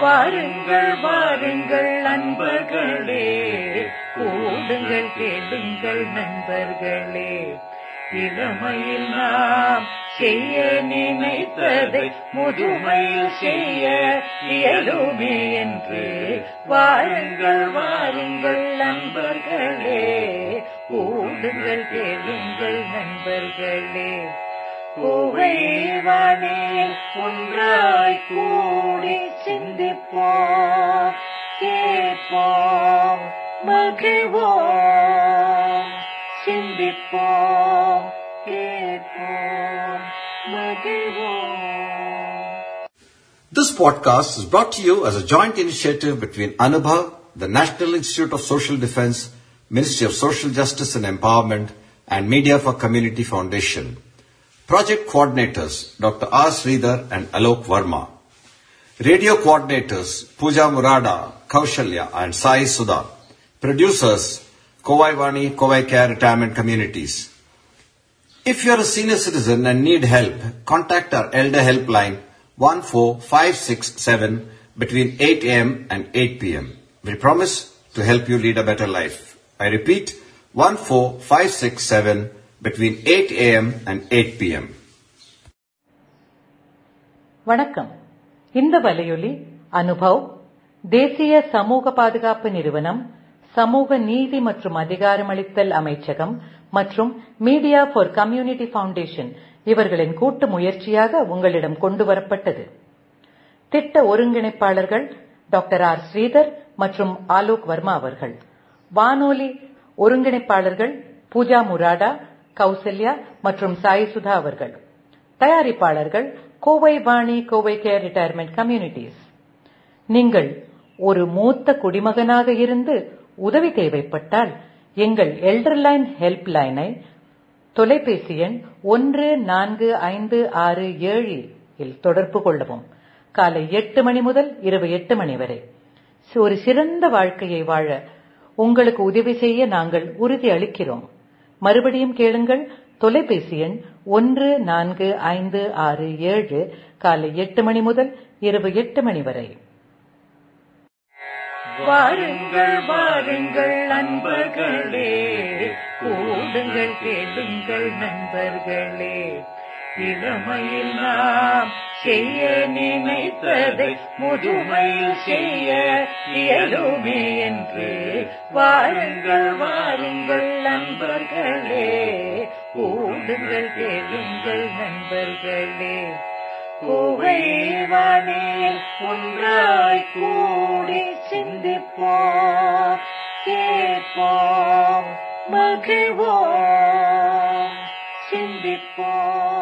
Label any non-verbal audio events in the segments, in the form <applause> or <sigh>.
வாருங்கள் வாருங்கள் நண்பர்களே கூடுங்கள் கேளுங்கள் நண்பர்களே. இளமையில் நாம் செய்ய நினைத்ததை முதுமையில் செய்ய இயலுமே என்று. வாருங்கள் வாருங்கள் நண்பர்களே. கூடுங்கள் கேளுங்கள் நண்பர்களே. புகைவானே ஒன்றாய் கூடி சிந்திப்போம் கேட்போம் மகிழ்வோம் சிந்திப்போம் கேட்போம் மகிழ்வோம் This podcast is brought to you as a joint initiative between Anubhav, the National Institute of Social Defense, Ministry of Social Justice and Empowerment, and Media for Community Foundation. Project coordinators Dr. R. Sridhar and Alok Verma. Radio coordinators Pooja Murada, Kaushalya, and Sai Sudha. Producers Kovai Vani, Kovai Care Retirement Communities. If you are a senior citizen and need help, contact our Elder Helpline 14567 between 8 a.m. and 8 p.m. We promise to help you lead a better life. I repeat, 14567 between 8 a.m. and 8 p.m. வணக்கம் இந்த வலையொலி அனுபவ் தேசிய சமூக பாதுகாப்பு நிறுவனம் சமூக நீதி மற்றும் அதிகாரமளித்தல் அமைச்சகம் மற்றும் மீடியா ஃபார் கம்யூனிட்டி ஃபவுண்டேஷன் இவர்களின் கூட்டு முயற்சியாக உங்களிடம் கொண்டு வரப்பட்டது திட்ட ஒருங்கிணைப்பாளர்கள் டாக்டர் ஆர் ஸ்ரீதர் மற்றும் ஆலோக் வர்மா அவர்கள் வானொலி ஒருங்கிணைப்பாளர்கள் பூஜா முராடா கௌசல்யா மற்றும் சாய் சுதா அவர்கள். தயாரிப்பாளர்கள் Kovai Vani Kovai care retirement communities நீங்கள் ஒரு மூத்த குடிமகனாக இருந்து உதவி தேவைப்பட்டால் எங்கள் எல்டர்லைன் ஹெல்ப் லைனை தொலைபேசி எண் ஒன்று நான்கு ஐந்து ஆறு ஏழு இல் தொடர்பு கொள்ளவும். காலை எட்டு மணி முதல் இரவு எட்டு மணி வரை. ஒரு சிறந்த வாழ்க்கையை வாழ உங்களுக்கு உதவி செய்ய நாங்கள் உறுதி அளிக்கிறோம். மறுபடியும் கேளுங்கள். தொலைபேசி எண் ஒன்று நான்கு ஐந்து ஆறு ஏழு காலை எட்டு மணி முதல் இரவு எட்டு மணி வரை. வாருங்கள் வாருங்கள் நண்பர்களே. கூடுங்கள் கேளுங்கள் நண்பர்களே. இளமையில் நாம் செய்ய நினைத்ததை முதுமையில் செய்ய இயலுமே என்று வாருங்கள் வாருங்கள் நண்பர்களே. கூடுங்கள் கேளுங்கள் நண்பர்களே. புகைவானே ஒன்றாய் கூடி சிந்திப்போம் கேட்போம் மகிழ்வோம் சிந்திப்போம்.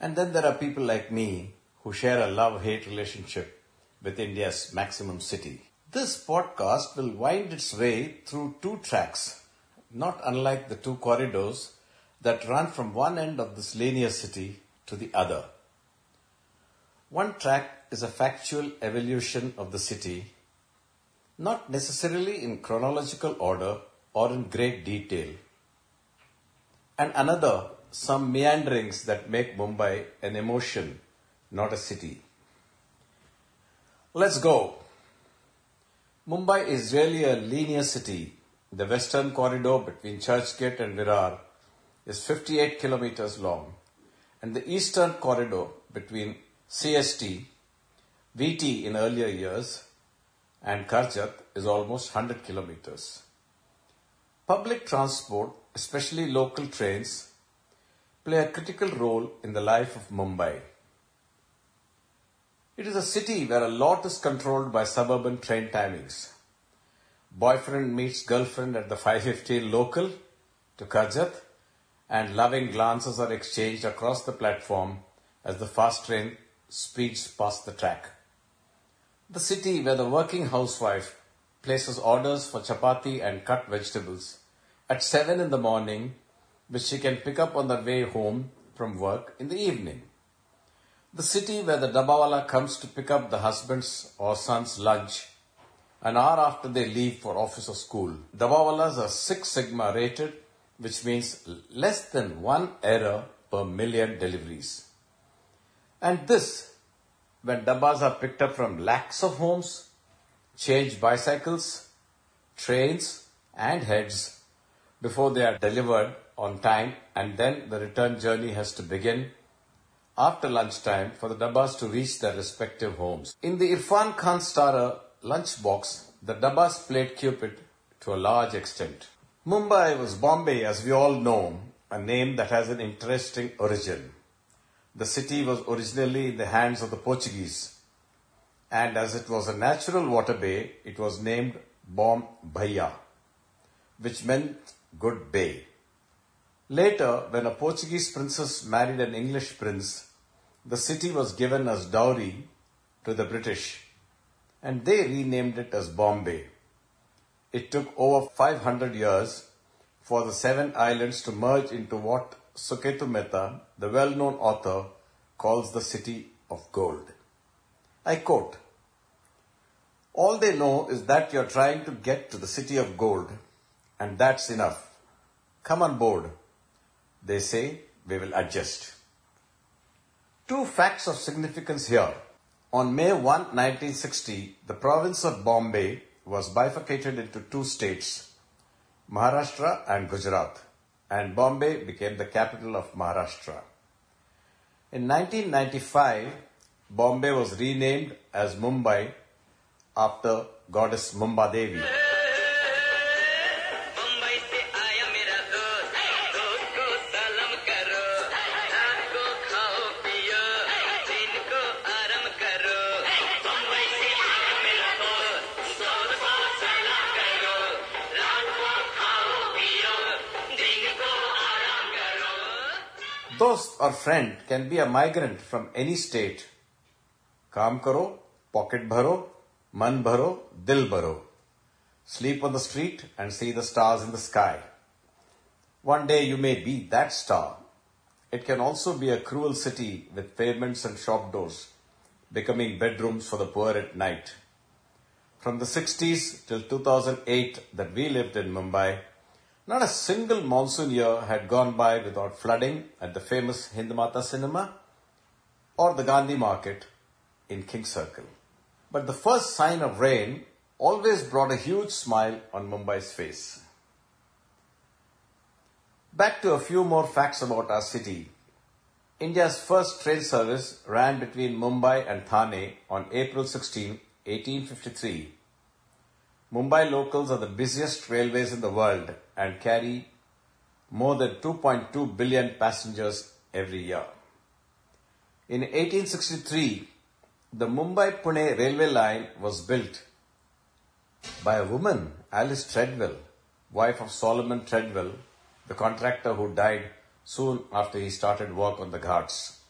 and then there are people like me who share a love-hate relationship with India's maximum city. This podcast will wind its way through two tracks, not unlike the two corridors that run from one end of this linear city to the other. One track is a factual evolution of the city, not necessarily in chronological order or in great detail, and another some meanderings that make Mumbai an emotion, not a city. Let's go. Mumbai is really a linear city. The western corridor between Churchgate and Virar is 58 kilometers long, and the eastern corridor between CST, VT in earlier years, and Karjat is almost 100 kilometers. Public transport, especially local trains, play a critical role in the life of Mumbai. It is a city where a lot is controlled by suburban train timings. Boyfriend meets girlfriend at the <laughs> 515 local to Karjat and loving glances are exchanged across the platform as the fast train speeds past the track. The city where the working housewife places orders for chapati and cut vegetables at 7 in the morning, which she can pick up on the way home from work in the evening. The city where the dabawala comes to pick up the husband's or son's lunch an hour after they leave for office or school. Dabawalas are Six Sigma rated, which means less than one error per million deliveries. And this, when dabbas are picked up from lakhs of homes, change bicycles, trains, and heads before they are delivered on time, and then the return journey has to begin after lunchtime for the dabbas to reach their respective homes. In the Irfan Khan starrer lunchbox, the dabbas played Cupid to a large extent. Mumbai was Bombay, as we all know, a name that has an interesting origin. The city was originally in the hands of the Portuguese, and as it was a natural water bay, it was named Bom Bahia, which meant good bay. Later, when a Portuguese princess married an English prince, the city was given as dowry to the British, and they renamed it as Bombay. It took over 500 years for the seven islands to merge into what Suketu Mehta, the well-known author, calls the city of gold. I quote, All they know is that you're trying to get to the city of gold, and that's enough. Come on board. They say we will adjust. Two facts of significance here. On May 1, 1960, the province of Bombay was bifurcated into two states, Maharashtra and Gujarat, and Bombay became the capital of Maharashtra. In 1995, Bombay was renamed as Mumbai after goddess Mumba Devi. करो Dost or friend can be a migrant from any state. Kaam karo, pocket bharo, man bharo, dil bharo. Sleep on the street and see the stars in the sky. One day you may be that star. It can also be a cruel city with pavements and shop doors, becoming bedrooms for the poor at night. From the 60s till 2008 that we lived in Mumbai, not a single monsoon year had gone by without flooding at the famous Hindmata cinema or the Gandhi market in King Circle. But the first sign of rain always brought a huge smile on Mumbai's face. Back to a few more facts about our city. India's first train service ran between Mumbai and Thane on April 16, 1853. Mumbai locals are the busiest railways in the world and carry more than 2.2 billion passengers every year. In 1863, the Mumbai Pune railway line was built by a woman, Alice Treadwell, wife of Solomon Treadwell, the contractor who died soon after he started work on the Ghats.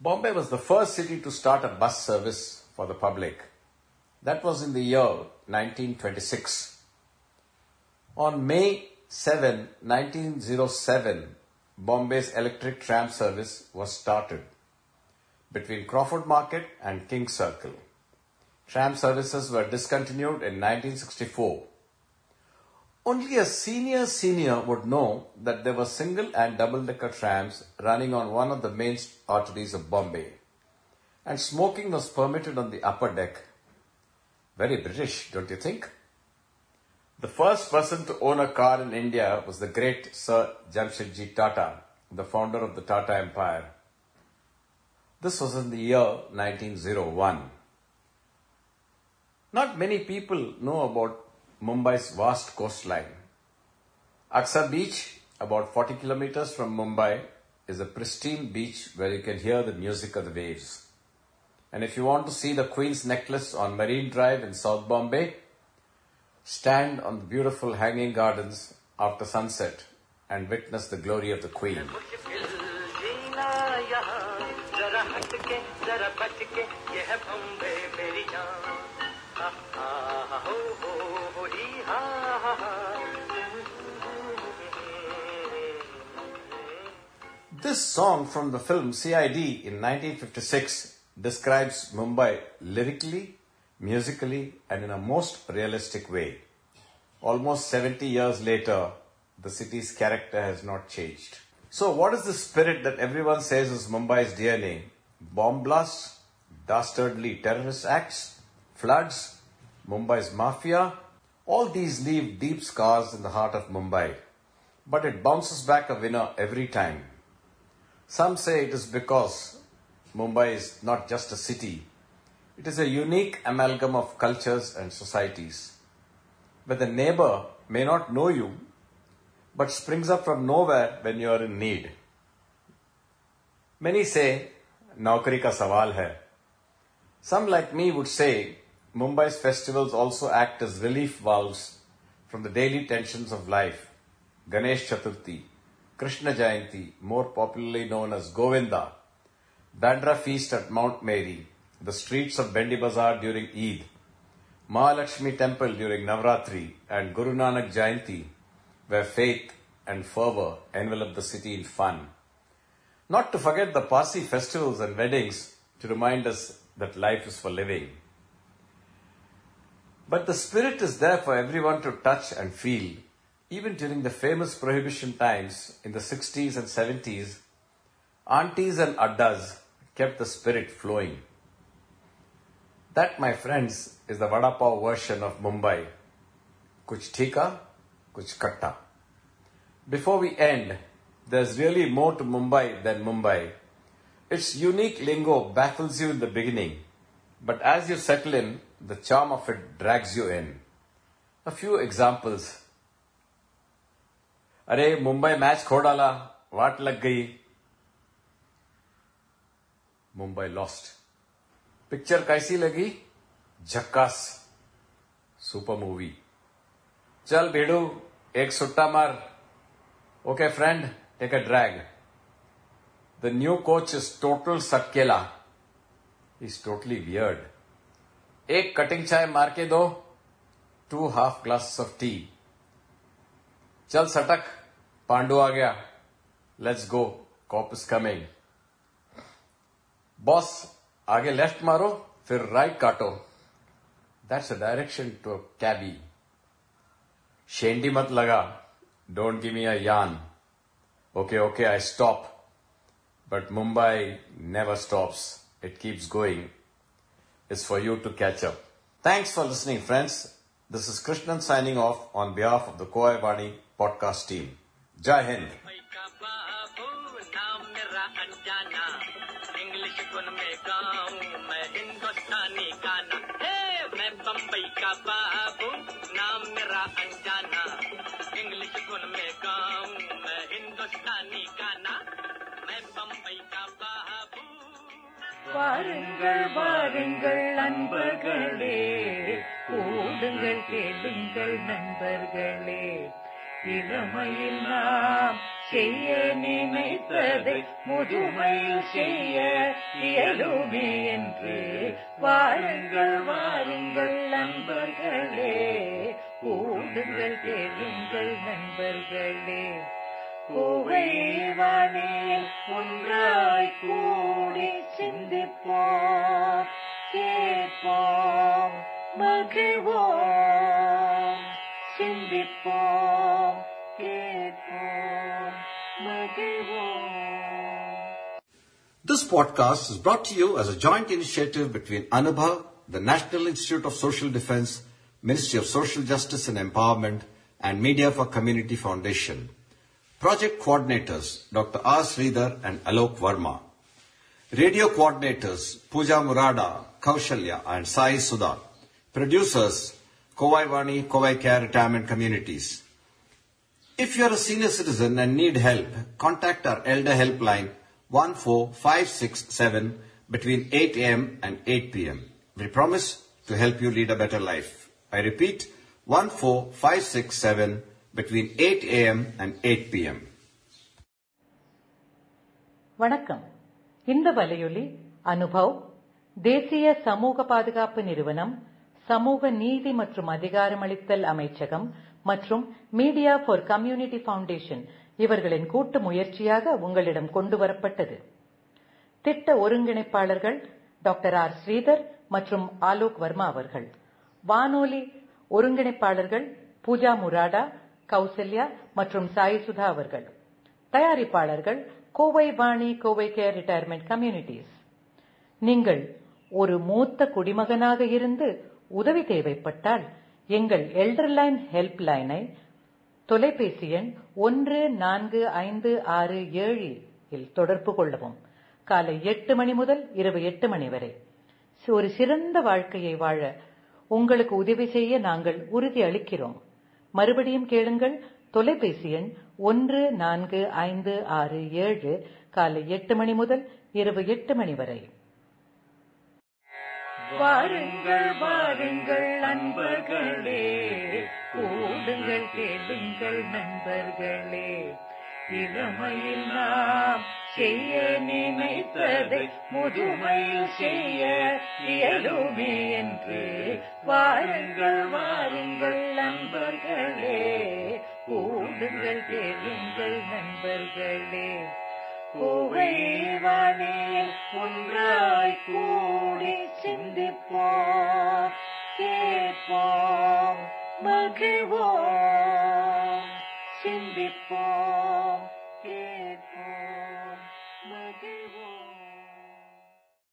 Bombay was the first city to start a bus service for the public. That was in the year 1926. On May 7, 1907, Bombay's electric tram service was started between Crawford Market and King Circle. Tram services were discontinued in 1964. Only a senior senior would know that there were single and double decker trams running on one of the main arteries of Bombay. And smoking was permitted on the upper deck. Very British, don't you think? The first person to own a car in India was the great Sir Jamshedji Tata, the founder of the Tata Empire. This was in the year 1901. Not many people know about Mumbai's vast coastline. Aksa Beach, about 40 kilometers from Mumbai, is a pristine beach where you can hear the music of the waves. And if you want to see the Queen's Necklace on Marine Drive in South Bombay, Stand on the beautiful hanging gardens after sunset and witness the glory of the Queen. This song from the film CID in 1956 describes Mumbai lyrically musically, and in a most realistic way. Almost 70 years later, the city's character has not changed. So, what is the spirit that everyone says is Mumbai's DNA? Bomb blasts, dastardly terrorist acts, floods, Mumbai's mafia? All these leave deep scars in the heart of Mumbai. But it bounces back a winner every time. Some say it is because Mumbai is not just a city, it is a unique amalgam of cultures and societies. Where the neighbor may not know you, but springs up from nowhere when you are in need. Many say, Naukari ka sawal hai. Some like me would say, Mumbai's festivals also act as relief valves from the daily tensions of life. Ganesh Chaturthi, Krishna Jayanti, more popularly known as Govinda, Bandra feast at Mount Mary, the streets of Bhendi Bazaar during Eid, Mahalakshmi temple during Navratri, and Guru Nanak Jayanti, where faith and fervor envelop the city in fun. Not to forget the Parsi festivals and weddings to remind us that life is for living. But the spirit is there for everyone to touch and feel. Even during the famous prohibition times in the 60s and 70s, aunties and addas kept the spirit flowing. That, my friends, is the Vada Pav version of Mumbai. Kuch thika, kuch katta. Before we end, there's really more to Mumbai than Mumbai. Its unique lingo baffles you in the beginning, but as you settle in, the charm of it drags you in. A few examples. अरे Mumbai match खो डाला वाट लग गई Mumbai lost picture कैसी लगी? झक्कास। Super movie. चल भेड़ू, एक सुट्टा मार। Okay friend take a drag the new coach is total सक्केला। Is totally weird एक कटिंग चाय मार के दो। Two half glass of tea चल सटक, पांडु आ गया। Let's go cop is coming boss आगे लेफ़्ट मारो, फिर राइट काटो। That's a direction to cabbie शेंडी मत लगा। डोंट गिव मी अ यान okay okay I stop but Mumbai never stops it keeps going is for you to catch up thanks for listening friends this is Krishnan signing off on behalf of the Koyvani podcast team जय Hind English गुन में गाऊं मैं हिंदुस्तानी गाना हे मैं बम्बई का बाबू नाम मेरा अनजाना इंग्लिश गुन में गाऊं मैं हिंदुस्तानी गाना मैं बम्बई का बाबू வாருங்கள் வாருங்கள் நண்பர்களே கூடுங்கள் கேளுங்கள் நண்பர்களே இளமையில் நாம் செய்ய நினைத்ததை முதுமையில் செய்ய இயலுமே என்று வாருங்கள் வாருங்கள் நண்பர்களே. கூடுங்கள் கேளுங்கள் நண்பர்களே. கோவைவானே ஒன்றாய் கூடி சிந்திப்போம் கேட்போம் மகிழ்வோம். This podcast is brought to you as a joint initiative between Anubhav, the National Institute of Social Defense, Ministry of Social Justice and Empowerment, and Media for Community Foundation. Project coordinators Dr. R. Sridhar and Alok Verma. Radio coordinators Pooja Murada, Kaushalya, and Sai Sudha. Producers Kovai Vani, Kovai Care retirement communities. If you are a senior citizen and need help, contact our elder helpline 14567 between 8 a.m. and 8 p.m. We promise to help you lead a better life. I repeat, 14567 between 8 a.m. and 8 p.m. வணக்கம் இந்த வலையொலி அனுபவ் தேசிய சமூக பாதுகாப்பு நிறுவனம் சமூக நீதி மற்றும் அதிகாரமளித்தல் அமைச்சகம் மற்றும் மீடியா ஃபார் கம்யூனிட்டி ஃபவுண்டேஷன் இவர்களின் கூட்டு முயற்சியாக உங்களிடம் கொண்டு வரப்பட்டது. திட்ட ஒருங்கிணைப்பாளர்கள் டாக்டர் ஆர். ஸ்ரீதர் மற்றும் ஆலோக் வர்மா அவர்கள். வானொலி ஒருங்கிணைப்பாளர்கள் பூஜா முராடா கௌசல்யா மற்றும் சாய் சுதா அவர்கள். தயாரிப்பாளர்கள் Kovai Vani Kovai care retirement communities. நீங்கள் ஒரு மூத்த குடிமகனாக இருந்து உதவி தேவைப்பட்டால் எங்கள் எல்டர்லைன் ஹெல்ப் லைனை தொலைபேசி எண் ஒன்று நான்கு ஐந்து ஆறு ஏழு இல் தொடர்பு கொள்ளவும். காலை எட்டு மணி முதல் இரவு எட்டு மணி வரை. ஒரு சிறந்த வாழ்க்கையை வாழ உங்களுக்கு உதவி செய்ய நாங்கள் உறுதி அளிக்கிறோம். மறுபடியும் கேளுங்கள். தொலைபேசி எண் ஒன்று நான்கு ஐந்து ஆறு ஏழு காலை எட்டு மணி முதல் இரவு எட்டு மணி வரை. வாருங்கள் வாருங்கள் நண்பர்களே கூடுங்கள் கேளுங்கள் நண்பர்களே. இளமையில் நாம் செய்ய நினைத்ததை முதுமையில் செய்ய இயலுமே என்று. வாருங்கள் வாருங்கள் நண்பர்களே கூடுங்கள் கேளுங்கள் நண்பர்களே. புகைவானே ஒன்றாய் கூடி சிந்திப்போம் கேட்போம் மகிழ்வோம் சிந்திப்போம்.